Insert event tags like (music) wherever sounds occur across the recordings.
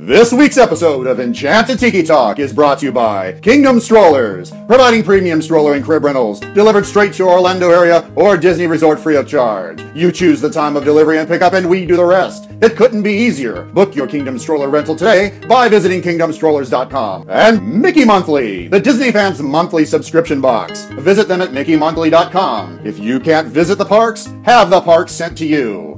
This week's episode of Enchanted Tiki Talk is brought to you by Kingdom Strollers, providing premium stroller and crib rentals delivered straight to your Orlando area or Disney resort free of charge. You choose the time of delivery and pickup, and we do the rest. It couldn't be easier. Book your Kingdom Stroller rental today by visiting kingdomstrollers.com. And Mickey Monthly, the Disney fans' monthly subscription box. Visit them at mickeymonthly.com. If you can't visit the parks, have the parks sent to you.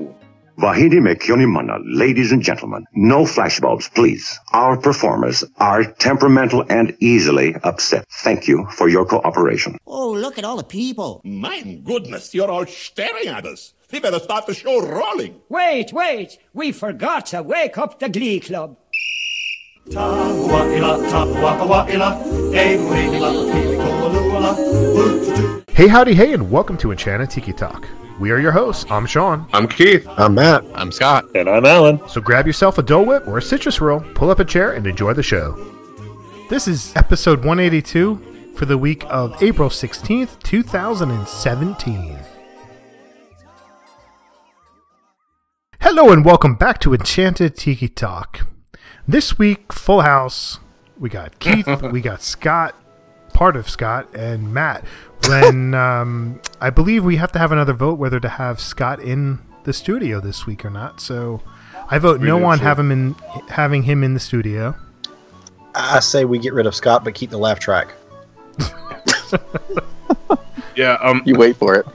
Vahidi Mekyonimana, ladies and gentlemen, no flashbulbs, please. Our performers are temperamental and easily upset. Thank you for your cooperation. Oh, look at all the people. My goodness, you're all staring at us. We better start the show rolling. Wait, wait, we forgot to wake up the Glee Club. Hey, howdy, hey, and welcome to Enchanted Tiki Talk. We are your hosts. I'm Sean. I'm Keith. I'm Matt. I'm Scott. And I'm Alan. So grab yourself a Dole Whip or a citrus roll, pull up a chair, and enjoy the show. This is episode 182 for the week of April 16th, 2017. Hello and welcome back to Enchanted Tiki Talk. This week, full house. We got Keith, (laughs) we got Scott, part of Scott, and Matt. When (laughs) um, I believe we have to have another vote whether to have Scott in the studio this week or not. So I vote We no do, on too. having him in, having him in the studio. I say we get rid of Scott, but keep the laugh track. (laughs) Yeah, um, You wait for it.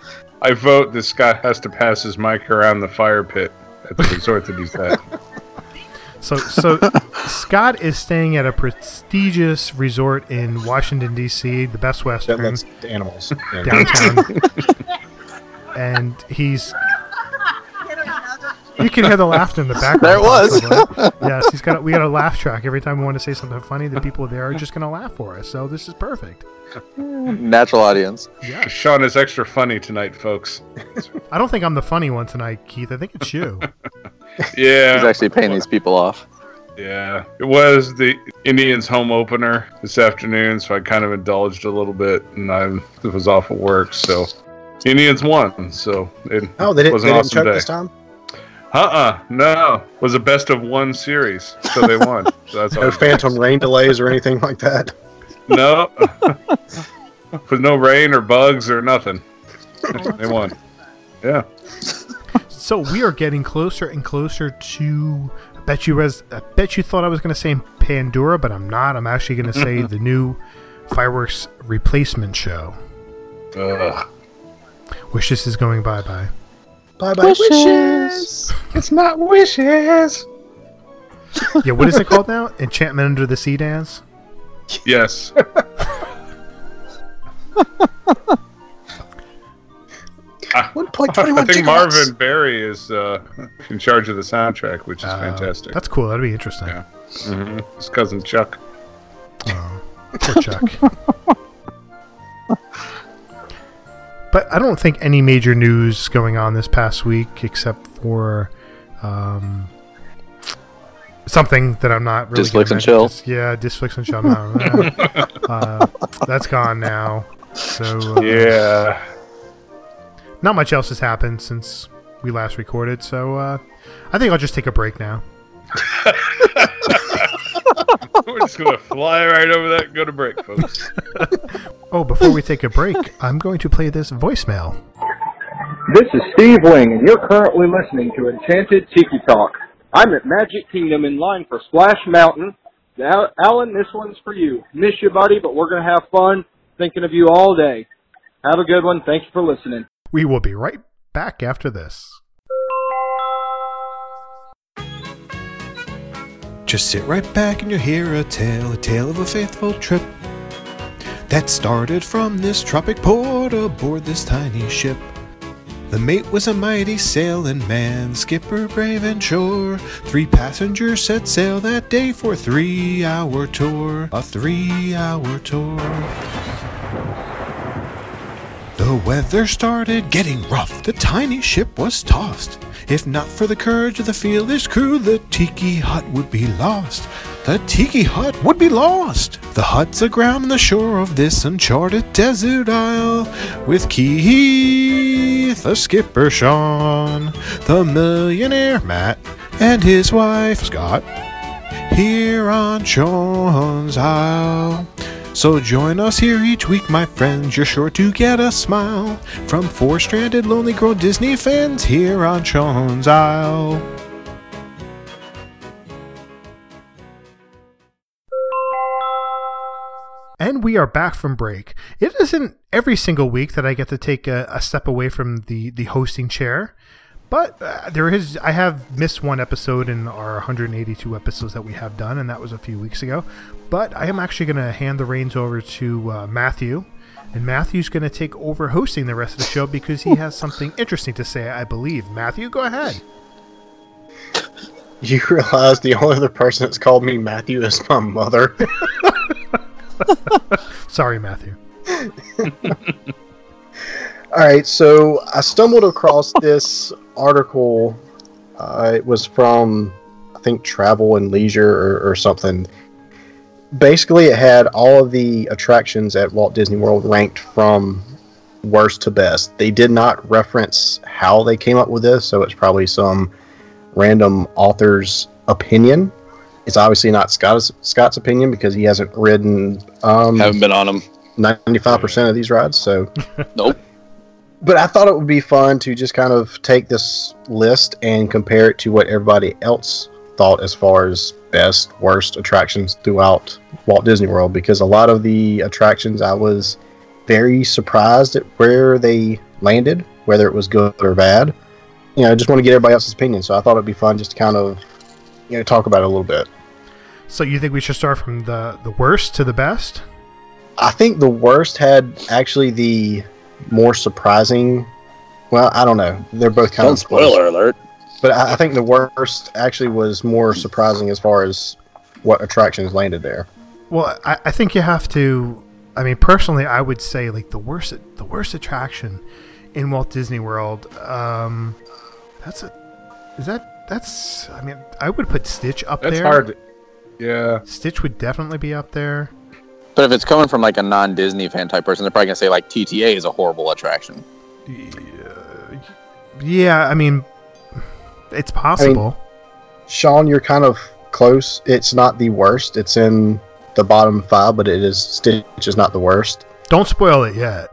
I vote that Scott has to pass his mic around the fire pit at the resort that he's at. (laughs) So so (laughs) Scott is staying at a prestigious resort in Washington D.C., the Best That, Western. that's the animals. Yeah. downtown. (laughs) and he's. You can hear the laughter in the background. There it was. possibly. yes, he's got. A, we got a laugh track every time we want to say something funny. The people there are just going to laugh for us. So this is perfect. Natural audience. Yeah. Sean is extra funny tonight, folks. I don't think I'm the funny one tonight, Keith. I think it's you. (laughs) Yeah, He's actually paying these people off. yeah. It was the Indians home opener this afternoon, so I kind of indulged a little bit, and I was off of work, so Indians won. So it Oh, they didn't, was they an didn't awesome choke day. this time? Uh-uh, no. It was a best of one series, so they won. (laughs) So that's No all. phantom rain delays or anything like that. No. (laughs) With no rain or bugs or nothing. they won. Yeah. So we are getting closer and closer to. I bet you was. I bet you thought I was going to say Pandora, but I'm not. I'm actually going to say (laughs) the new fireworks replacement show. Ugh. Wishes is going bye bye. Bye bye wishes. It's not wishes. Yeah, what is it called now? Enchantment Under the Sea Dance. Yes. (laughs) I, One point (laughs) I twenty one think Marvin Berry is uh, in charge of the soundtrack, which is Uh, fantastic. That's cool. That'd be interesting. Yeah. hmm His cousin Chuck. Oh, poor Chuck. (laughs) but I don't think any major news going on this past week except for um, something that I'm not really. Disflix gonna and chill. mention. Yeah, Disflix and chill. No, no. (laughs) uh, that's gone now. So uh, Yeah. Not much else has happened since we last recorded. So uh, I think I'll just take a break now. (laughs) We're just going to fly right over that and go to break, folks. (laughs) Oh, before we take a break, I'm going to play this voicemail. This is Steve Wing, and you're currently listening to Enchanted Tiki Talk. I'm at Magic Kingdom in line for Splash Mountain. Now, Alan, this one's for you. Miss you, buddy, but we're going to have fun thinking of you all day. Have a good one. Thank you for listening. We will be right back after this. Just sit right back and you'll hear a tale, a tale of a faithful trip that started from this tropic port aboard this tiny ship. The mate was a mighty sailing man, skipper brave and sure. Three passengers set sail that day for a three hour tour, a three hour tour. The weather started getting rough. The tiny ship was tossed. If not for the courage of the fearless crew, the tiki hut would be lost. The tiki hut would be lost. The hut's aground on the shore of this uncharted desert isle. With Keith, the skipper Sean, the millionaire Matt, and his wife Scott. Here on Sean's Isle. So join us here each week, my friends. You're sure to get a smile from four stranded, lonely girl Disney fans here on Sean's Isle. And we are back from break. It isn't every single week that I get to take a, a step away from the, the hosting chair, but uh, there is. I have missed one episode in our 182 episodes that we have done, and that was a few weeks ago. But I am actually going to hand the reins over to uh, Matthew, and Matthew's going to take over hosting the rest of the show because he has something interesting to say, I believe. Matthew, go ahead. (laughs) You realize the only other person that's called me Matthew is my mother. (laughs) Sorry, Matthew. (laughs) All right, so I stumbled across this article. Uh, it was from, I think, Travel and Leisure or, or something. Basically, it had all of the attractions at Walt Disney World ranked from worst to best. They did not reference how they came up with this, so it's probably some random author's opinion. It's obviously not Scott's Scott's opinion because he hasn't ridden. Um, Haven't been on them. ninety-five percent of these rides. So, (laughs) Nope. But I thought it would be fun to just kind of take this list and compare it to what everybody else thought as far as best, worst attractions throughout Walt Disney World. Because a lot of the attractions, I was very surprised at where they landed, whether it was good or bad. You know, I just want to get everybody else's opinion. So I thought it'd be fun just to kind of, you know, talk about it a little bit. So you think we should start from the, the worst to the best? I think the worst had actually the more surprising. Well, I don't know. They're both kind Don't of spoiler alert. But I, I think the worst actually was more surprising as far as what attractions landed there. Well, I, I think you have to. I mean, personally, I would say like the worst the worst attraction in Walt Disney World. Um, that's a is that that's. I mean, I would put Stitch up That's there. hard. To, yeah. Stitch would definitely be up there. But if it's coming from like a non-Disney fan type person, they're probably gonna say like TTA is a horrible attraction. Yeah, yeah I mean, it's possible. Sean, you're kind of close. It's not the worst. It's in the bottom five, but it is Stitch is not the worst. Don't spoil it yet.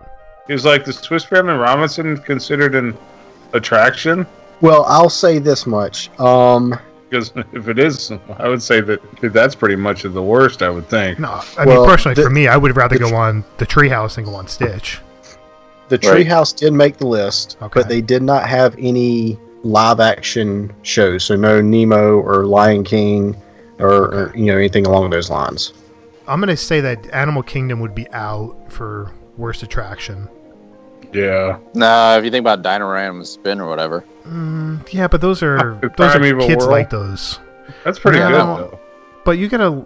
Is like the Swiss Family Robinson considered an attraction? Well, I'll say this much. Um, Because if it is, I would say that that's pretty much of the worst. I would think. No, I Well, mean, personally, the- for me, I would rather the go on the Treehouse than go on Stitch. the Right. Treehouse did make the list, Okay. but they did not have any live action shows. So no Nemo or Lion King or, or you know anything along those lines. I'm gonna say that Animal Kingdom would be out for worst attraction. Yeah. Nah, if you think about Dinoram Spin or whatever. Mm, yeah, but those are those are Primeval kids World? like those. That's pretty No. good though. But you gotta.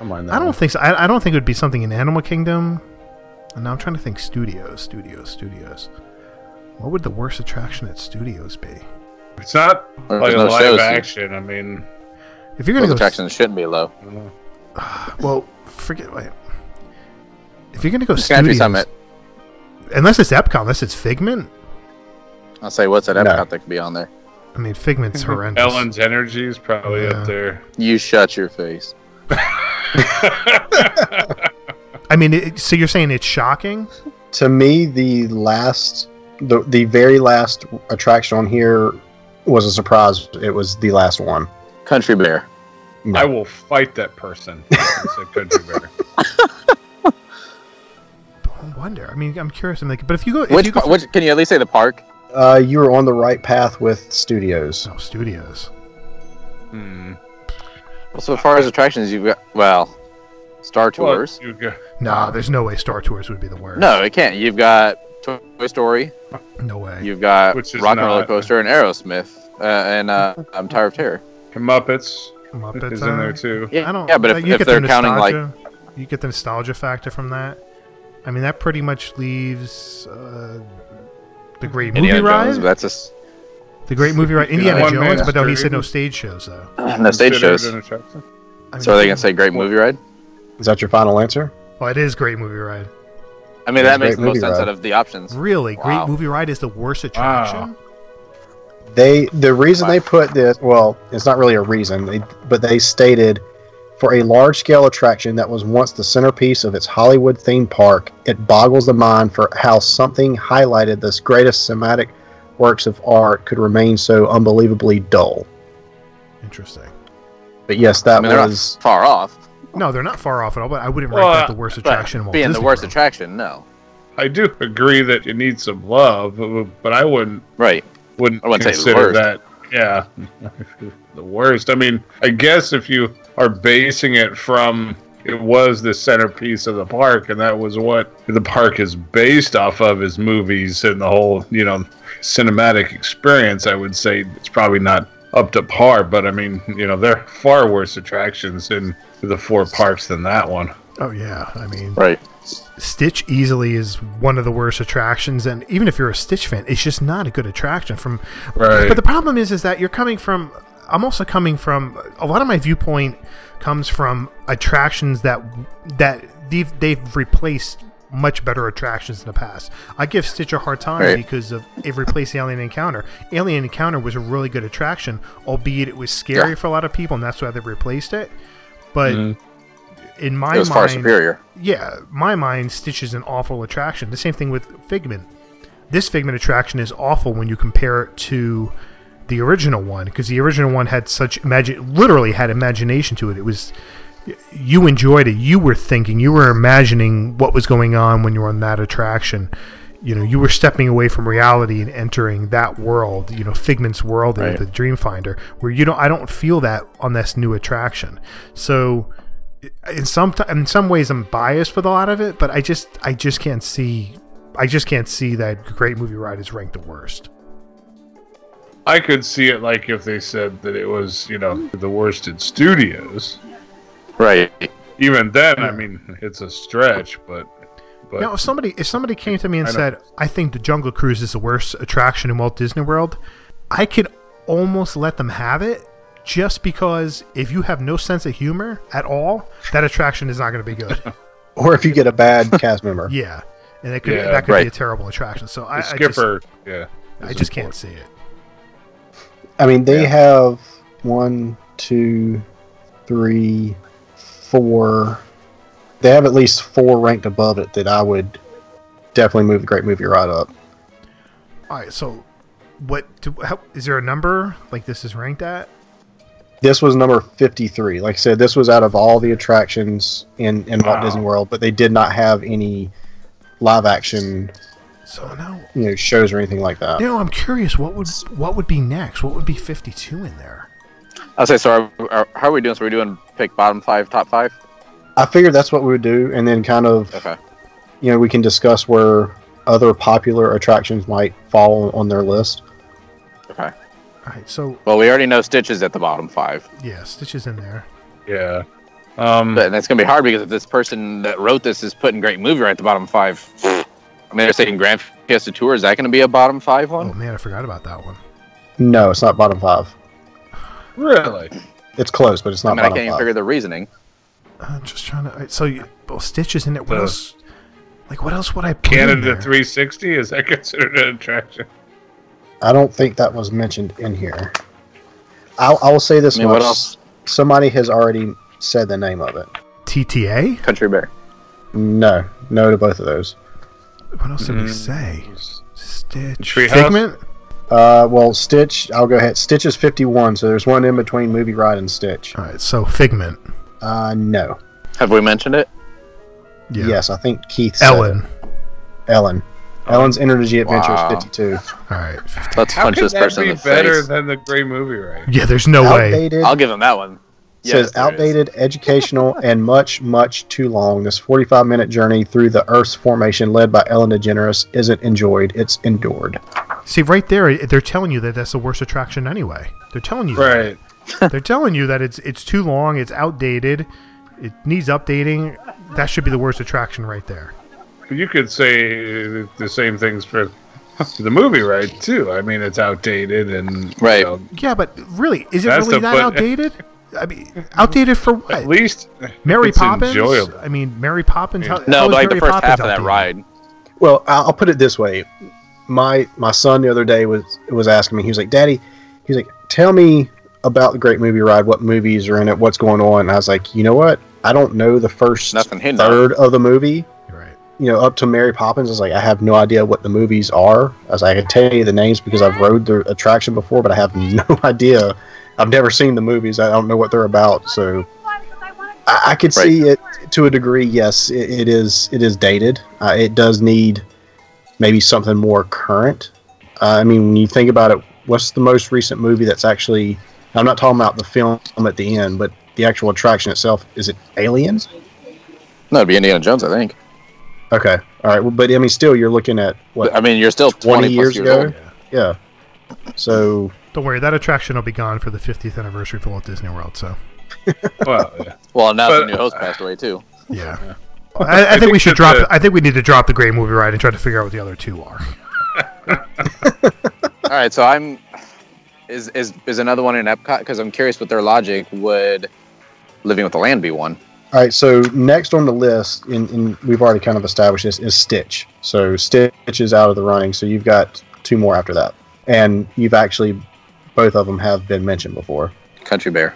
I mind that. I don't one. think so. I, I don't think it would be something in Animal Kingdom. And now I'm trying to think studios, studios, studios. What would the worst attraction at studios be? It's not Or if like a no live shows, action. I mean, If you're gonna Those go, attractions shouldn't be low. I (sighs) well, forget. Wait. If you're gonna go It's gonna be studios, Summit. unless it's Epcot, unless it's Figment. I'll say what's at No. That could be on there. I mean, Figment's mm-hmm. horrendous. Ellen's Energy is probably Yeah. up there. You shut your face. (laughs) I mean, it, so you're saying it's shocking? To me, the last, the the very last attraction on here was a surprise. It was the last one. Country Bear. No. I will fight that person. (laughs) who said Country Bear. (laughs) I wonder. I mean, I'm curious. I'm like, but if you go, if Which, you go, par- which can you at least say the park? Uh, you were on the right path with studios. oh, studios. Hmm. Well, so far as attractions, you've got well, Star Tours. you go- Nah, there's no way Star Tours would be the worst. No, it can't. You've got Toy Story. no way. You've got Rock and Roller Coaster and Aerosmith, uh, and uh, I'm Tower of Terror. Muppets Muppets is in there too. Yeah, I don't. yeah, but if, you if get they're the counting like you get the nostalgia factor from that. I mean, that pretty much leaves uh, the Great Indiana Movie Jones, Ride. that's a s- The Great Movie Ride, Indiana One Man Jones, but no, he said no stage shows though. (clears throat) no stage shows. I mean, So are they gonna say great movie ride? Is that your final answer? Well, it is Great Movie Ride. I mean, that makes great the most movie sense ride. out of the options. Really, Wow. Great Movie Ride is the worst attraction. They the reason they put this well, it's not really a reason, they, but they stated for a large scale attraction that was once the centerpiece of its Hollywood theme park, it boggles the mind for how something highlighted this greatest cinematic works of art could remain so unbelievably dull. Interesting. But yes, I that mean, was far off. No, they're not far off at all, but I wouldn't Well, rank that the worst attraction. in Walt being the worst World. attraction, no. I do agree that you need some love, but I wouldn't Right. wouldn't I wouldn't say consider worst. that. Yeah, (laughs) the worst. I mean, I guess if you are basing it from it was the centerpiece of the park, and that was what the park is based off of is movies and the whole you know cinematic experience. I would say it's probably not up to par, but I mean, you know, there are far worse attractions in the four parks than that one. Oh yeah, I mean, Right. Stitch easily is one of the worst attractions, and even if you're a Stitch fan, it's just not a good attraction. From Right. but the problem is, is that you're coming from. I'm also coming from a lot of my viewpoint comes from attractions that that they've they've replaced much better attractions in the past. I give Stitch a hard time Right. because of it replaced Alien Encounter. Alien Encounter was a really good attraction, albeit it was scary Yeah. for a lot of people, and that's why they replaced it. But Mhm. In my It was mind, far superior. yeah, my mind, Stitch is an awful attraction. The same thing with Figment. This Figment attraction is awful when you compare it to the original one because the original one had such imagine, literally had imagination to it. It was you enjoyed it. You were thinking, you were imagining what was going on when you were on that attraction. You know, you were stepping away from reality and entering that world. You know, Figment's world and Right. the Dreamfinder, where you don't. I don't feel that on this new attraction. So in some t- in some ways I'm biased with a lot of it, but I just I just can't see I just can't see that Great Movie Ride is ranked the worst. I could see it like if they said that it was, you know, the worst in studios. Right. Even then, I mean, it's a stretch, but but now, if somebody if somebody came to me and I said, "I think the Jungle Cruise is the worst attraction in Walt Disney World," I could almost let them have it, just because if you have no sense of humor at all, that attraction is not going to be good. (laughs) or if you get a bad (laughs) cast member. yeah, and it could Yeah, that could be a terrible attraction. So the I, I just, skipper, yeah, I is just can't see it. I mean, they Yeah. have one, two, three, four. They have at least four ranked above it that I would definitely move the Great Movie right up. All right, so what do, how, is there a number like this is ranked at? This was number 53. Like I said, this was out of all the attractions in, in Walt Disney World, but they did not have any live action So now, you know, shows or anything like that. you know, I'm curious what would what would be next? What would be 52 in there? I'll say, so are, are, how are we doing? So we're doing pick bottom five, top five? I figured that's what we would do, and then kind of, Okay. you know, we can discuss where other popular attractions might fall on their list. Okay. All right, so Well, we already know Stitch is at the bottom five. yeah, Stitch is in there. Yeah. Um, But that's going to be hard because if this person that wrote this is putting Great Movie right at the bottom five, I mean, they're saying Grand Fiesta Tour. Is that going to be a bottom five Oh one? man, I forgot about that one. No, it's not bottom five. really? It's close, but it's I not mean, I bottom can't even five. figure the reasoning. I'm just trying to. all right, So you, well, Stitch is in it. What Uh, else? Like what else would I put in Canada there? 360 is that (laughs) considered an attraction? I don't think that was mentioned in here. I'll, I will say this I mean, much. what else? Somebody has already said the name of it. TTA. Country Bear. No, no to both of those. What else did we Mm. say? Stitch. Treehouse? Figment. Uh, well, Stitch. I'll go ahead. Stitch is fifty-one, so there's one in between Movie Ride and Stitch. All right, so Figment. Uh, no. Have we mentioned it? Yeah. Yes, I think Keith. Said Ellen. it. Ellen. Oh. Ellen's Energy Adventure Wow. fifty-two. All right. 50. Let's How punch could this that person be in the better face. than the Great Movie, right? Yeah, there's no way. outdated. I'll give him that one. Yes, says there is. outdated, educational, (laughs) and much, much too long. This 45 minute journey through the Earth's formation, led by Ellen DeGeneres, isn't enjoyed. It's endured. See, right there, they're telling you that that's the worst attraction anyway. They're telling you. that. Right. (laughs) They're telling you that it's it's too long, it's outdated, it needs updating. That should be the worst attraction right there. You could say the same things for (laughs) the movie, right? Too. I mean, it's outdated and you Right. know, Yeah, but really, is it really the that put- outdated? I mean, outdated for what? at least Mary it's Poppins. enjoyable. I mean, Mary Poppins. How, No, how but is like the first Poppins half of that outdated? ride. Well, I'll I'll put it this way. My my son the other day was was asking me. He was like, "Daddy," he's like, "Tell me about the Great Movie Ride. What movies are in it? What's going on?" And I was like, "You know what? I don't know the first Nothing third of the movie. You know, up to Mary Poppins. I was like, I have no idea what the movies are. I was like, I can tell you the names because I've rode the attraction before, but I have (laughs) no idea. I've never seen the movies. I don't know what they're about. So I, I could Right. see it to a degree. Yes, it, it is. It is dated. Uh, it does need maybe something more current. Uh, I mean, when you think about it, what's the most recent movie that's actually? I'm not talking about the film at the end, but the actual attraction itself. Is it Aliens? No, it'd be Indiana Jones, I think. Okay, all right. Well, but I mean, still, you're looking at what I mean, you're still 20 20, years plus years ago. old. Yeah. So Don't worry, that attraction will be gone for the 50th anniversary for Walt Disney World. So (laughs) Well, yeah. Well, now But- the new host uh, passed away too. yeah, I, I, think, think we should drop. the- I think we need to drop the Great Movie Ride and try to figure out what the other two are. (laughs) All right, so I'm is is is another one in Epcot because I'm curious what their logic would Living with the Land be one? All right, so next on the list, and, and we've already kind of established this, is Stitch. So Stitch is out of the running. So you've got two more after that, and you've actually both of them have been mentioned before. Country Bear.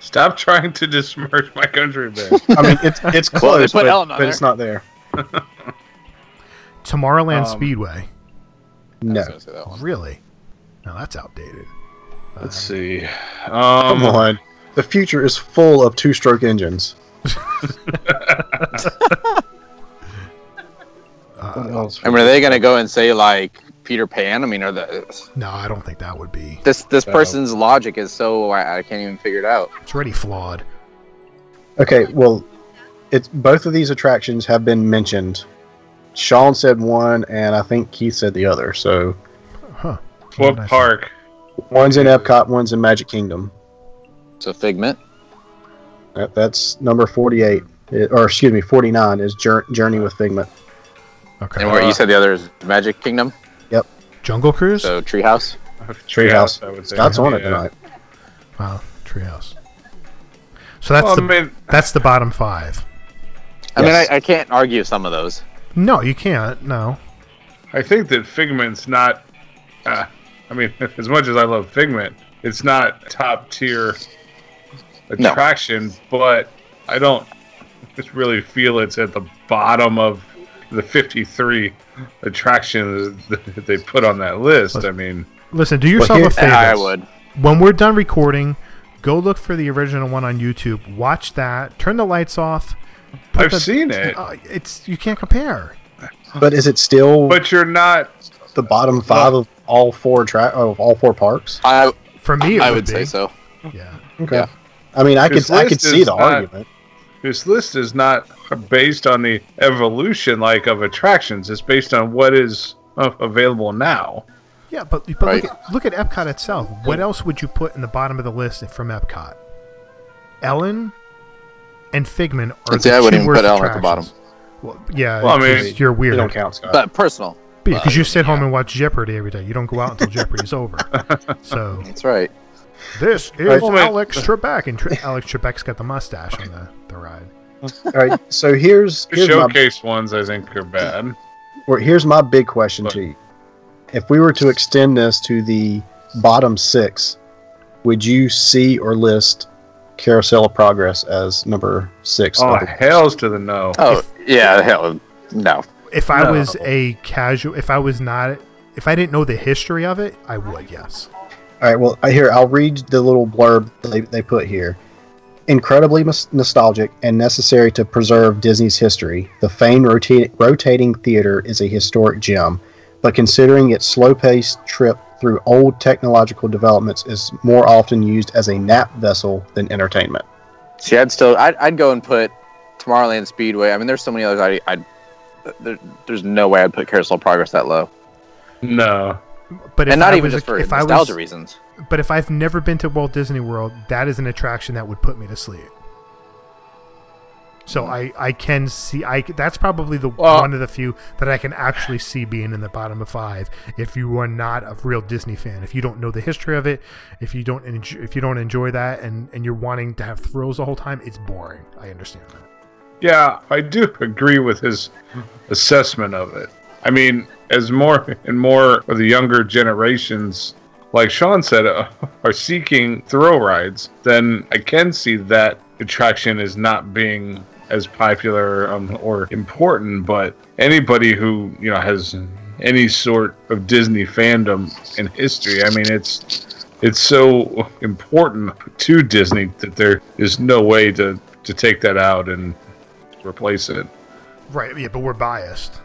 Stop trying to dismerge my country bear. (laughs) I mean, it's it's close, put but, Ellen but it's not there. Tomorrowland Um, Speedway. No, say that one. Really? No, that's outdated. Let's see. come Um, on. The future is full of two-stroke engines. (laughs) What uh, else? I mean, are they gonna go and say like Peter Pan? I mean, are the No, I don't think that would be. this this No. person's logic is so I, I can't even figure it out. It's already flawed. Okay, well, it's both of these attractions have been mentioned. Sean said one, and I think Keith said the other. So Huh. what Nice. park? one's in Epcot, one's in Magic Kingdom. So Figment. That, that's number forty-eight, It- or excuse me, forty-nine is Journey with Figment. Okay. And where Uh, you said the other is Magic Kingdom, Yep. Jungle Cruise. so Treehouse. Treehouse. I would say. Scott's on it Yeah. tonight. Wow, Treehouse. So that's Well, the I mean, that's the bottom five. I mean, I, I can't argue some of those. No, you can't. No. I think that Figment's not. Uh, I mean, (laughs) as much as I love Figment, it's not top tier No. attraction. But I don't just really feel it's at the bottom of the 53 attractions that they put on that list. I mean, Listen, do yourself here- a favor. I would. When we're done recording, go look for the original one on YouTube. Watch that. Turn the lights off. put I've the- seen it, Uh, it's you can't compare. But is it still but you're not. the bottom five of all four tra- of all four parks? I For me, it I would, would be. say so. Yeah. Okay. Yeah. I mean, I This could I could see the not- argument. This list is not based on the evolution like of attractions. It's based on what is uh, available now. Yeah, but, but Right. look, at, look at Epcot itself. What else would you put in the bottom of the list from Epcot? Ellen and Figment are See, the I wouldn't two even worst put Ellen at the attractions. Well, yeah, Well, I mean, you're You weird. don't count, Scott. But personal. Because you sit home and watch Jeopardy every day. You don't go out until Jeopardy's over. (laughs) So That's right. This is Right. Alex Trebek, and Tre- (laughs) Alex Trebek's got the mustache on the, the ride. All right. So here's The here's my, showcase ones I think are bad. well, here's my big question Look. to you. If we were to extend this to the bottom six, would you see or list Carousel of Progress as number six? Oh, hells to the no. Oh yeah, hell no. If I No. was a casual, if I was not, if I didn't know the history of it, I would. Yes. All right. Well, I- here I'll read the little blurb they, they put here. Incredibly nos- nostalgic and necessary to preserve Disney's history, the famed rota- rotating theater is a historic gem. But considering its slow-paced trip through old technological developments is more often used as a nap vessel than entertainment. See, I'd still, I'd, I'd go and put Tomorrowland Speedway. I mean, there's so many others. I, I'd, there, there's no way I'd put Carousel Progress that low, No. But if and not I even was just a, for if I nostalgia was, reasons. but if I've never been to Walt Disney World, that is an attraction that would put me to sleep. So I, I can see I that's probably the Well- one of the few that I can actually see being in the bottom of five. If you are not a real Disney fan, if you don't know the history of it, if you don't enjoy, if you don't enjoy that, and and you're wanting to have thrills the whole time, it's boring. I understand that. Yeah, I do (laughs) agree with his assessment of it. I mean, as more and more of the younger generations, like Sean said, uh, (laughs) are seeking thrill rides, then I can see that attraction is not being as popular um, or important. But anybody who you know has any sort of Disney fandom in history, I mean, it's it's so important to Disney that there is no way to to take that out and replace it. Right? Yeah, but we're biased.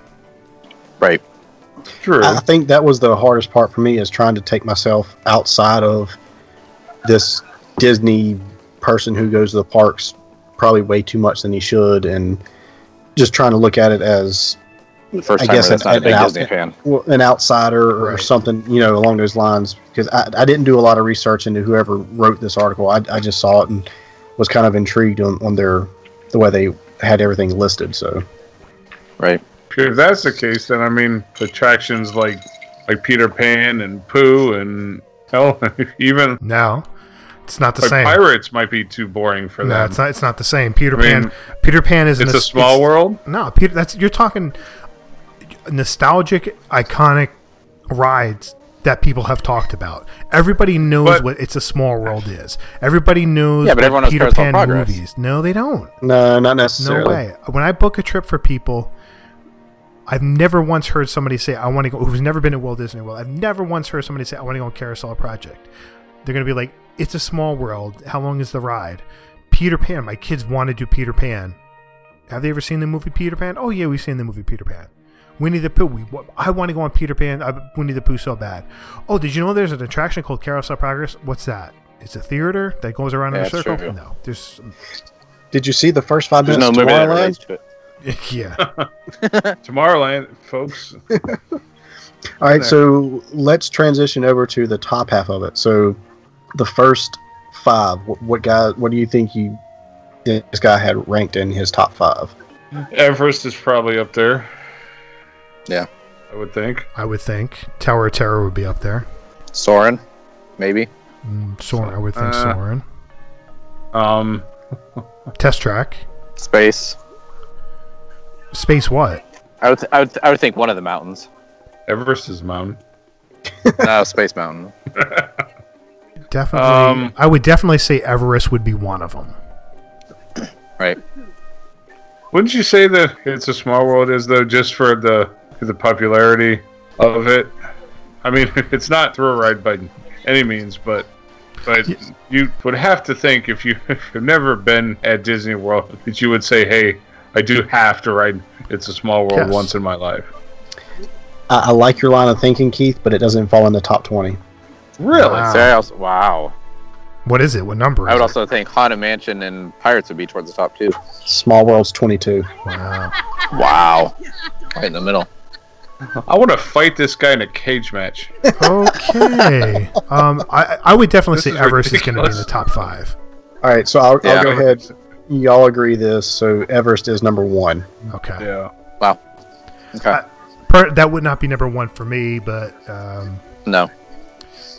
Right. True. I I think that was the hardest part for me is trying to take myself outside of this Disney person who goes to the parks probably way too much than he should, and just trying to look at it as First I guess an- not a big an Disney out- fan. an outsider or Right. something, you know, along those lines. Because I, I didn't do a lot of research into whoever wrote this article. I, I just saw it and was kind of intrigued on, on their the way they had everything listed. So Right. If that's the case, then I mean, attractions like like Peter Pan and Pooh and hell, (laughs) even No, it's not the like same. pirates might be too boring for no, them. it's not. It's not the same. Peter I mean, Pan. Peter Pan is. it's nos- a small world. No, Peter. That's you're talking nostalgic, iconic rides that people have talked about. Everybody knows But- what "It's a Small World" is. Everybody knows. Yeah, but everyone knows Peter Pan Progress. movies. No, they don't. no, not necessarily. No way. When I book a trip for people, I've never once heard somebody say, "I want to go." Who's never been to Walt Disney World? I've never once heard somebody say, "I want to go on Carousel Project." They're gonna be like, "It's a small world. How long is the ride?" Peter Pan. My kids want to do Peter Pan. Have they ever seen the movie Peter Pan? Oh yeah, we've seen the movie Peter Pan. Winnie the Pooh. We, I want to go on Peter Pan. Uh, Winnie the Pooh so bad. Oh, did you know there's an attraction called Carousel Progress? What's that? It's a theater that goes around in a circle. true. No, there's Did you see the first five There's minutes no of movie that Tomorrowland? relates to it. (laughs) yeah. (laughs) Tomorrowland, folks. (laughs) All right, so let's transition over to the top half of it. So, the first five. What, what guy? What do you think you this guy had ranked in his top five? Everest is probably up there. Yeah. I would think. I would think Tower of Terror would be up there. Soarin', maybe. Mm, Soarin', I would think Uh, Soarin'. Um, Test Track. Space. Space what? I would, I would, I would think one of the mountains. Everest is mountain. no, (laughs) Space Mountain. (laughs) Definitely. Um, I would definitely say Everest would be one of them. (clears throat) Right. Wouldn't you say that it's a small world is though just for the the popularity of it? I mean, (laughs) it's not thrill ride by any means, but but you would have to think if you if you've never been at Disney World that you would say, "Hey, I do have to ride It's a Small World Yes. once in my life." I, I like your line of thinking, Keith, but it doesn't fall in the top twenty. Really? Wow. So also, wow. What is it? What number is I would it? also think Haunted Mansion and Pirates would be towards the top two. Small World's twenty-two. Wow. Wow. Right in the middle. I want to fight this guy in a cage match. Okay. (laughs) um, I I would definitely This say is Everest is going to be in the top five. All right, so I'll, Yeah. I'll go ahead. Y'all agree this? So Everest is number one. Okay. Yeah. Wow. Okay. I- Per, that would not be number one for me, but um, no.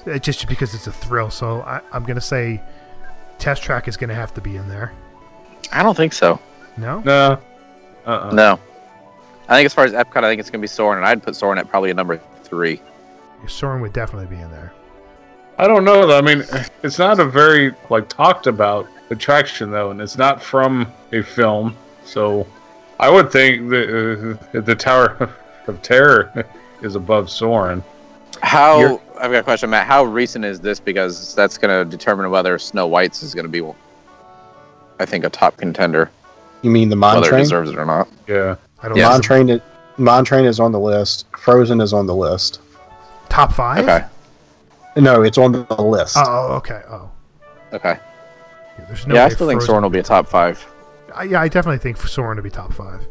it- just because it's a thrill. So I, I'm going to say Test Track is going to have to be in there. I don't think so. No. No. Uh-uh. No. I think as far as Epcot, I think it's going to be Soarin', and I'd put Soarin' at probably a number three. Soarin' would definitely be in there. I don't know. though. I mean, it's not a very like talked about attraction though, and it's not from a film. So, I would think the uh, the Tower (laughs) of Terror (laughs) is above Soarin'. How You're- I've got a question, Matt. How recent is this? Because that's going to determine whether Snow White's is going to be, I think, a top contender, You mean the Mine whether it deserves it or not. Yeah. I don't Yeah. know. Mine Train. Is, Mine Train is on the list. Frozen is on the list. Top five? Okay. No, it's on the list. Oh, okay. Oh. Okay. Yeah, there's no yeah, I way still think Soarin' will be a top five. I, yeah, I definitely think Soarin' to be top five.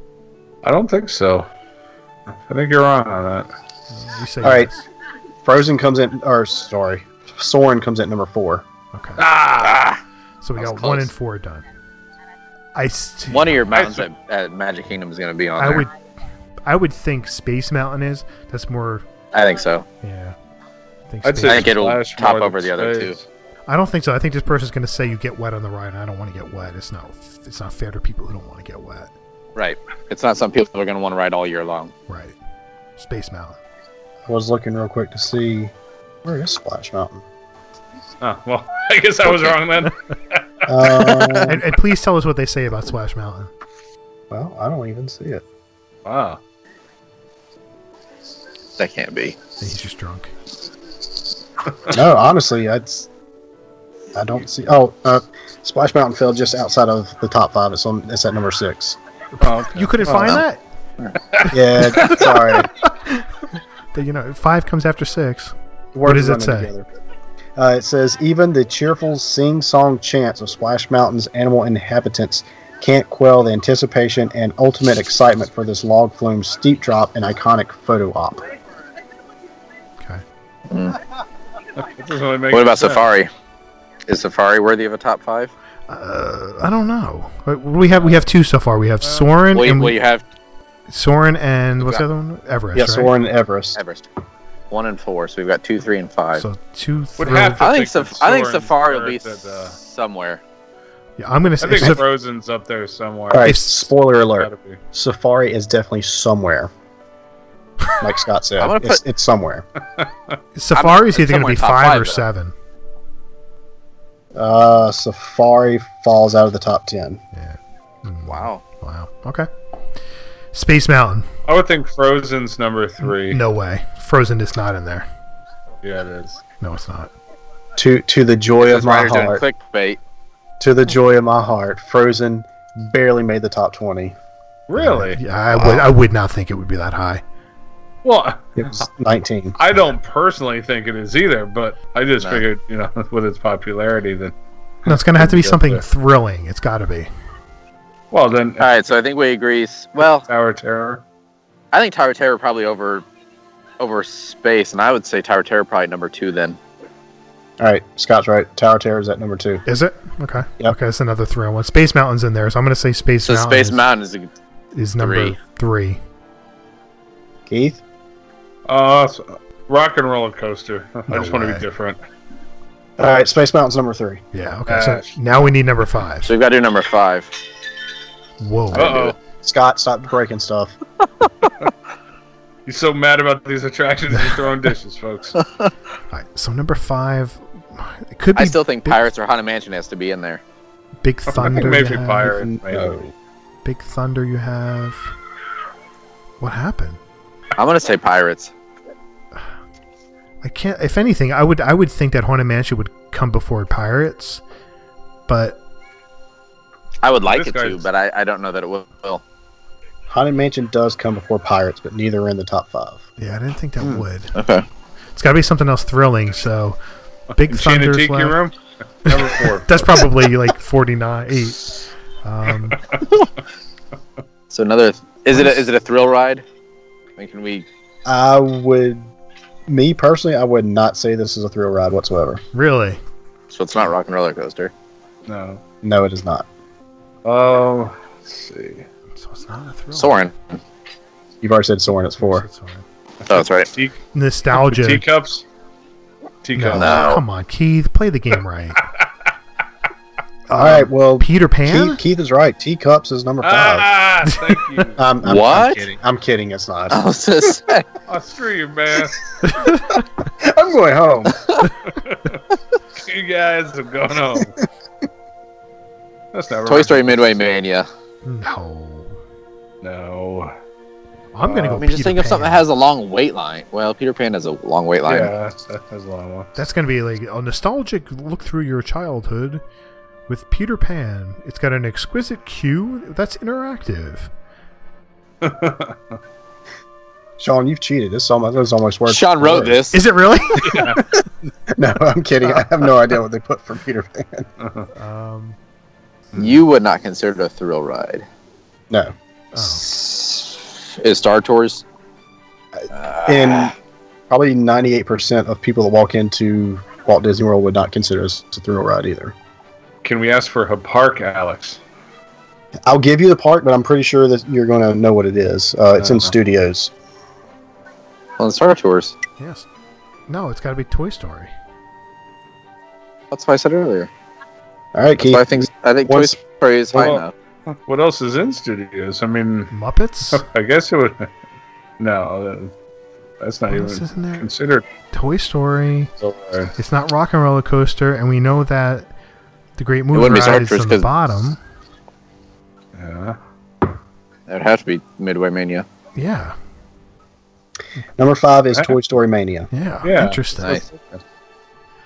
I don't think so. I think you're wrong on that. You say All right. yes. Frozen comes in, or sorry, Soarin' comes in at number four. Okay. Ah! So we got was one and four done. I st- One of your mountains at, at Magic Kingdom is going to be on I there. would, I would think Space Mountain is. That's more. I think so. Yeah. I think I'd Space- I think it'll top over than the other two. Space. I don't think so. I think this person's going to say you get wet on the ride, and I don't want to get wet. It's not. It's not fair to people who don't want to get wet. Right. It's not some people who are going to want to ride all year long. Right. Space Mountain. I was looking real quick to see where is Splash Mountain. Oh, well, (laughs) I guess I was wrong then. Uh, (laughs) and, and please tell us what they say about Splash Mountain. well, I don't even see it. Wow. That can't be. He's just drunk. No, honestly, I'd, I don't see. Oh, uh, Splash Mountain fell just outside of the top five. It's on. It's at number six. Oh, okay. You couldn't Oh, find no. that? Yeah, sorry. (laughs) That, You know, five comes after six. Words does it say? Uh, it says even the cheerful sing-song chants of Splash Mountain's animal inhabitants can't quell the anticipation and ultimate excitement for this log flume steep drop and iconic photo op. Okay. That doesn't really What about sense. Safari? Is Safari worthy of a top five? Uh, I don't know. We have we have two so far. We have Soarin' Well, you, and well, you have Soarin' and what's the other one? Everest. Yes, right? Soarin' and Everest. Everest. One and four, so we've got two, three, and five. So two. Would have to I think think Saf- I think Safari will be started, uh, somewhere. Yeah, I'm gonna say I say. think Saf- Frozen's up there somewhere. All right, If- spoiler Gotta alert: be. Safari is definitely somewhere. Like Scott said, (laughs) I'm it's, put- it's somewhere. Safari's I'm- either gonna be five, five, or though. seven. Uh, Safari falls out of the top ten. Yeah. Wow. Wow. Okay. Space Mountain. I would think Frozen's number three. No way. Frozen is not in there. Yeah, it is. No, it's not. To to the joy of my heart, clickbait. to the joy of my heart, Frozen barely made the top twenty. Really? Yeah, I would. I would not think it would be that high. Well, It was (laughs) nineteen. I don't personally think it is either, but I just No. figured, you know, (laughs) with its popularity, then. No, it's gonna have to be something there. thrilling. It's got to be. Well, then, All right, so I think we agree. Well, Tower Terror. I think Tower Terror probably over over space, and I would say Tower Terror probably number two then. All right, Scott's right. Tower Terror is at number two. Is it? Okay. Yep. Okay, that's another thrill one. Space Mountain's in there, so I'm gonna say Space So Mountain. Space is, Mountain is is number three. three. Keith, Uh, Rock and Roller Coaster. (laughs) I No just want to way. be different. all right, Space Mountain's number three. Yeah. Okay. So now we need number five. so we've got to do number five. Whoa. I didn't do Uh oh. Scott, stop breaking stuff. (laughs) He's so mad about these attractions, he's throwing (laughs) dishes, folks. All right. So number five. It could be I still think Big, Pirates or Haunted Mansion has to be in there. Big I think Thunder. maybe you have. Pirate. Maybe. No. Big Thunder. You have. What happened? I'm gonna say Pirates. I can't. If anything, I would. I would think that Haunted Mansion would come before Pirates, but I would like it to, but I, I don't know that it will. Haunted Mansion does come before Pirates, but neither are in the top five. yeah, I didn't think that would. Okay. It's got to be something else thrilling. So, (laughs) Big Enchanted Thunder's Tiki left. Room? Number (laughs) four. That's probably like forty nine eight. Um, (laughs) So another. Is it a, is it a thrill ride? I mean, can we? I would, me personally, I would not say this is a thrill ride whatsoever. really? So it's not Rock and Roller Coaster. No. No, it is not. Oh, let's see. So it's not a thrill. Soarin'. You've already said Soarin'. It's four. It's Soarin'. Oh, that's right. Tea- Nostalgia. teacups? No, Teacups. No. come on, Keith, play the game right. (laughs) All right. Well, Peter Pan. Keith, Keith is right. Teacups is number five. Ah, thank you. (laughs) I'm, I'm, I'm What? kidding. I'm kidding. It's not. I was just saying. (laughs) oh, screw you, man. (laughs) I'm going home. you guys are going home. That's not Toy right. Story Midway Mania. No, No. I'm gonna Uh, go. I mean, just Peter think of something that has a long wait line. Well, Peter Pan has a long wait line. Yeah, that has a long one. That's gonna be like a nostalgic look through your childhood with Peter Pan. It's got an exquisite queue that's interactive. (laughs) Sean, you've cheated. This is almost, this is almost word. Sean wrote word. this. Is it really? (laughs) No, I'm kidding. I have no idea what they put for Peter Pan. (laughs) um, You would not consider it a thrill ride. No. oh, Is Star Tours? And probably 98% of people that walk into Walt Disney World would not consider this a thrill ride either. Can we ask for a park, Alex? I'll give you the park, but I'm pretty sure that you're going to know what it is. Uh, it's in Uh-huh. studios. On Star Tours. Yes. No, it's got to be Toy Story. That's what I said earlier. All right, That's Keith. I think I think Toy Story is high Well, enough. What else is in studios? I mean, Muppets. (laughs) I guess it would. (laughs) No, that's not What even else is in there? considered. Toy Story. So, uh, It's not Rock and Roller Coaster, and we know that the Great Movie wouldn't be Star Ride is on the 'cause- bottom. yeah. It would have to be Midway Mania. Yeah. Number five is Toy Story Mania. Yeah. Yeah. Interesting. Nice.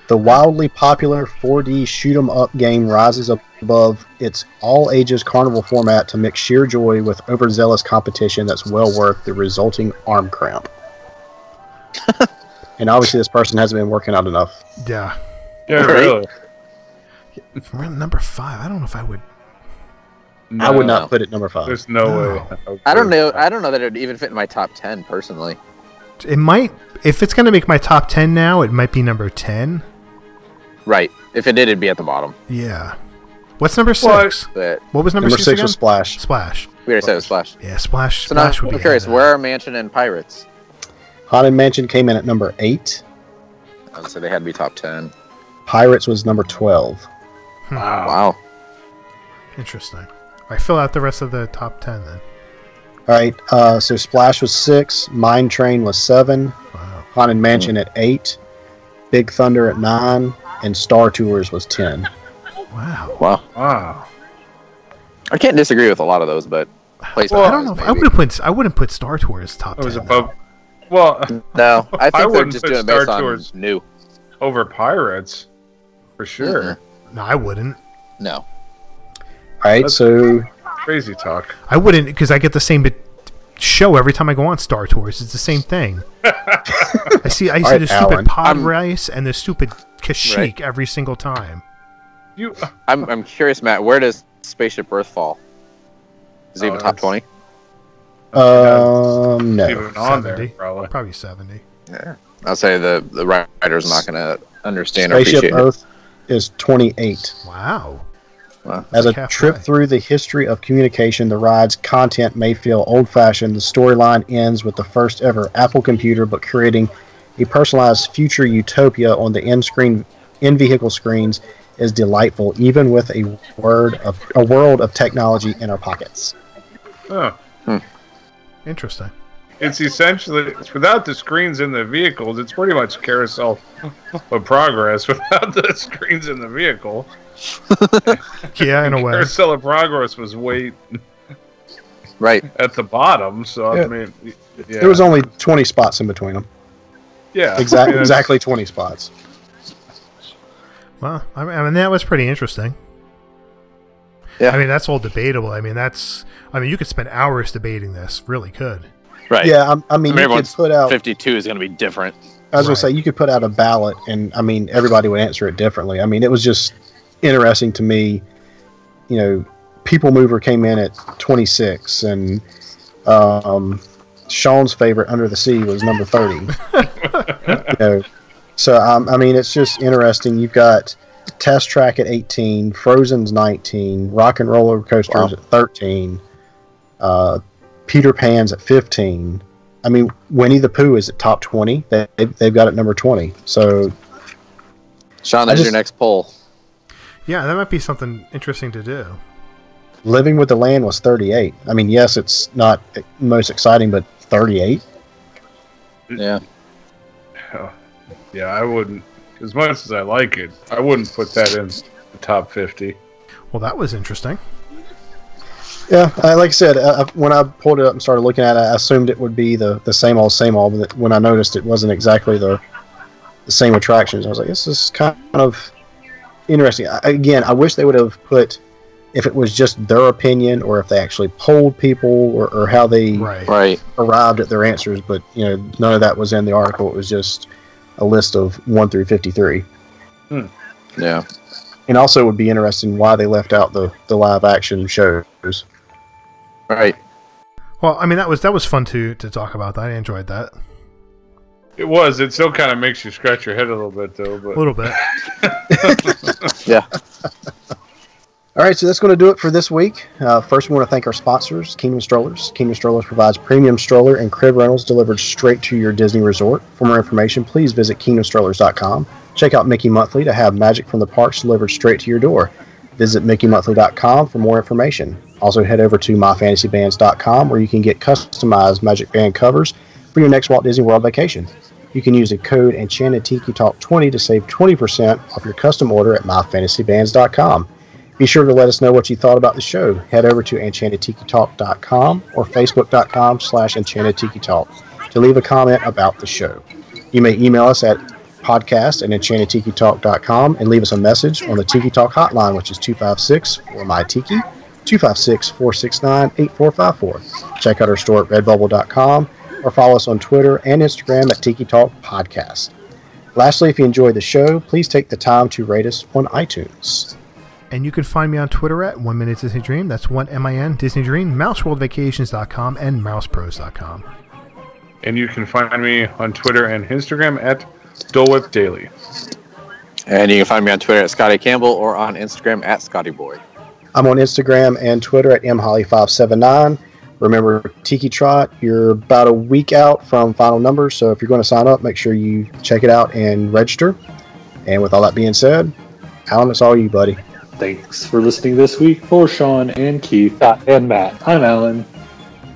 The wildly popular 4D shoot 'em up game rises above its all ages carnival format to mix sheer joy with overzealous competition that's well worth the resulting arm cramp. (laughs) and obviously, this person hasn't been working out enough. Yeah. Yeah, Right. really. If we're number five, I don't know if I would. I would No. not put it number five. There's no, No. way. I don't know. I don't know that it would even fit in my top ten personally. It might. If it's going to make my top 10 now, it might be number 10. Right. If it did, it'd be at the bottom. Yeah. What's number six? But What was number, Number six, six was Splash. Splash. we already said it was Splash. Yeah, Splash. So now Splash would I'm be curious, where are Mansion and Pirates? Haunted Mansion came in at number eight. I would say they had to be top ten. Pirates was number 12. Wow. Wow. Interesting. All right, fill out the rest of the top 10 then. All right, uh, so Splash was six, Mine Train was seven, Wow. Haunted Mansion at eight, Big Thunder at nine, and Star Tours was ten. Wow. Wow. Wow. I can't disagree with a lot of those, but placement. I don't know. If, I would have put. I wouldn't put Star Tours top It was 10. above. Well, No, I (laughs) I think they're just doing it Star based on Tours. new. over Pirates, for sure. Mhm. No, I wouldn't. No. All right, so Crazy talk. I wouldn't because I get the same show every time I go on Star Tours. It's the same thing. (laughs) I see. I see right, the stupid Alan. pod I'm- rice and the stupid Kashyyyk Right. every single time. You. I'm I'm curious, Matt. Where does Spaceship Earth fall? Is it Oh, even top twenty? um no. Even on there, 70. probably. Probably seventy. Yeah. I'll say the the writer's not going to understand or Spaceship appreciate it. Earth is twenty eight. Wow. As like a halfway. trip through the history of communication, the ride's content may feel old fashioned. The storyline ends with the first ever Apple computer, but creating a personalized future utopia on the in screen in vehicle screens is delightful, even with a word of a world of technology in our pockets. Huh. Interesting. It's essentially it's without the screens in the vehicles. It's pretty much carousel of progress without the screens in the vehicle. (laughs) Yeah, in a way. Carousel of progress was way Right. at the bottom. So Yeah. I mean, yeah, There was only twenty spots in between them. yeah, Exactly, exactly twenty spots. Well, I mean, that was pretty interesting. Yeah. I mean, that's all debatable. I mean, that's. I mean, you could spend hours debating this. Really could. Right. Yeah, I, I mean, I mean, you could put out. Fifty-two is going to be different. I was Right. gonna say you could put out a ballot, and I mean everybody would answer it differently. I mean, it was just interesting to me. You know, People Mover came in at 26, and um, Sean's favorite, Under the Sea, was number 30. (laughs) you know, so um, I mean, it's just interesting. You've got Test Track at 18, Frozen's 19, Rock and Roller Coasters Wow. at 13, uh, Peter Pan's at 15. I mean, Winnie the Pooh is at top 20. They, they've got it number 20. So, Sean, that's just- your next poll. Yeah, that might be something interesting to do. Living with the Land was 38. I mean, yes, it's not most exciting, but 38? Yeah. (sighs) yeah. I wouldn't, as much as I like it, I wouldn't put that in the top fifty. Well, that was interesting. Yeah, I, like I said, uh, when I pulled it up and started looking at it, I assumed it would be the, the same old, same old. But when I noticed it wasn't exactly the the same attractions, I was like, this is kind of interesting. I, again, I wish they would have put if it was just their opinion or if they actually polled people or, or how they Right. Right. arrived at their answers. But you know, none of that was in the article. It was just a list of one through fifty-three. Yeah. And also, it would be interesting why they left out the the live action shows. Right. Well, I mean, that was that was fun to to talk about. I enjoyed that It was. It still kind of makes you scratch your head a little bit, though. a little bit. (laughs) Yeah. All right, so that's going to do it for this week. Uh, first, we want to thank our sponsors, Kingdom Strollers. Kingdom Strollers provides premium stroller and crib rentals delivered straight to your Disney resort. For more information, please visit kingdomstrollers.com. Check out Mickey Monthly to have magic from the parks delivered straight to your door. Visit mickeymonthly.com for more information. Also, head over to myfantasybands.com where you can get customized Magic Band covers for your next Walt Disney World vacation. You can use the code Enchanted Tiki Talk 20 to save 20% off your custom order at myfantasybands.com. Be sure to let us know what you thought about the show. Head over to enchantedtikitalk.com or facebook.com slash enchantedtikitalk to leave a comment about the show. You may email us at podcast at enchantedtikitalk.com and leave us a message on the Tiki Talk hotline, which is 256 for my Tiki, 256 469 8454. Check out our store at redbubble.com or follow us on Twitter and Instagram at Tiki Talk Podcast. Lastly, if you enjoyed the show, please take the time to rate us on iTunes. And you can find me on Twitter at One Minute Disney Dream. That's one M I N Disney Dream, MouseWorldVacations.com, and MousePros.com. And you can find me on Twitter and Instagram at Dole Whip Daily. And you can find me on Twitter at Scotty Campbell or on Instagram at Scotty Boy. I'm on Instagram and Twitter at mholly579. Remember, Tiki Trot, you're about a week out from final numbers, so if you're going to sign up, make sure you check it out and register. And with all that being said, Alan, it's all you, buddy. Thanks for listening this week for Sean and Keith and Matt. I'm Alan,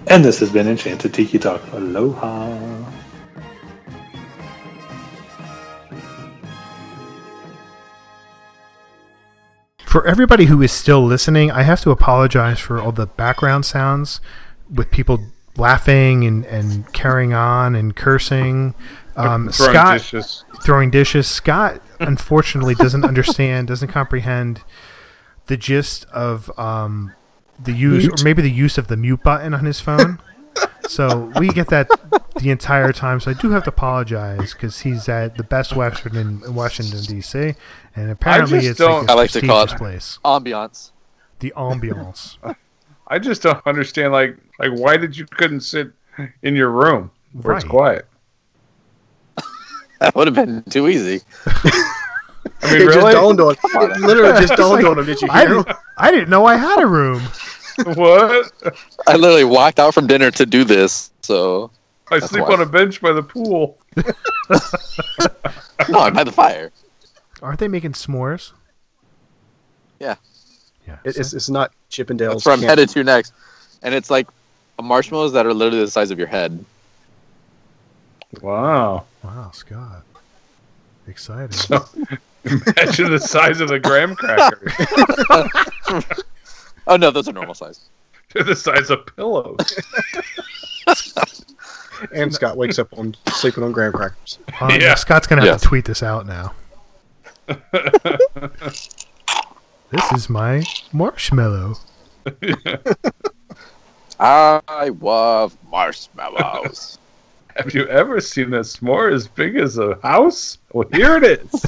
and this has been Enchanted Tiki Talk. Aloha. For everybody who is still listening, I have to apologize for all the background sounds with people laughing and, and carrying on and cursing. Um, Throwing Scott dishes. throwing dishes. Scott unfortunately doesn't understand, doesn't comprehend the gist of um, the use, Mute. or maybe the use of the mute button on his phone. So we get that the entire time. So I do have to apologize because he's at the Best Western in, in Washington D.C. and apparently just it's like don't- I like to call it place. ambiance. The ambiance. (laughs) I just don't understand, like, like why did you couldn't sit in your room where it's quiet? That would have been too easy. I mean, it really? just dawned on it literally just (laughs) dawned on him. Did you I hear? didn't, I didn't know I had a room. What? I literally walked out from dinner to do this, so I sleep why. on a bench by the pool. (laughs) no, I'm by the fire. Aren't they making s'mores? Yeah. Yeah. It- It's, it's not Chippendales. That's where I'm camp. headed to next. And it's like marshmallows that are literally the size of your head. Wow. Wow, Scott. Exciting. (laughs) Imagine the size of the graham crackers. (laughs) Oh no, those are normal size. (laughs) They're the size of pillows. (laughs) And Scott wakes up on sleeping on graham crackers. Uh, yeah, Yeah. Scott's gonna have Yes. to tweet this out now. (laughs) this is my marshmallow. I love marshmallows. Have you ever seen a s'more as big as a house? Well, here it is.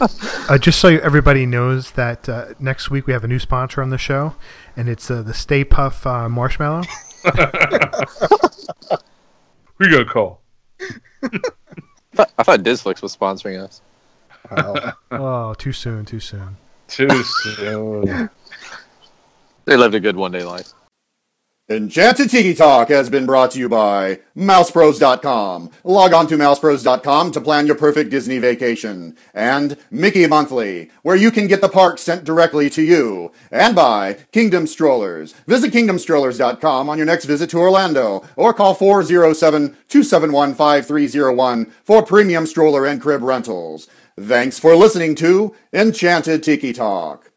Uh, just so everybody knows that uh, next week we have a new sponsor on the show, and it's uh, the Stay Puft uh, marshmallow. we got a call. (laughs) I thought Disflix was sponsoring us. Wow. Oh, too soon, too soon. Too soon. They lived a good one day life. Enchanted Tiki Talk has been brought to you by MousePros.com. Log on to MousePros.com to plan your perfect Disney vacation. And Mickey Monthly, where you can get the park sent directly to you. And by Kingdom Strollers. Visit KingdomStrollers.com on your next visit to Orlando or call 407-271-5301 for premium stroller and crib rentals. Thanks for listening to Enchanted Tiki Talk.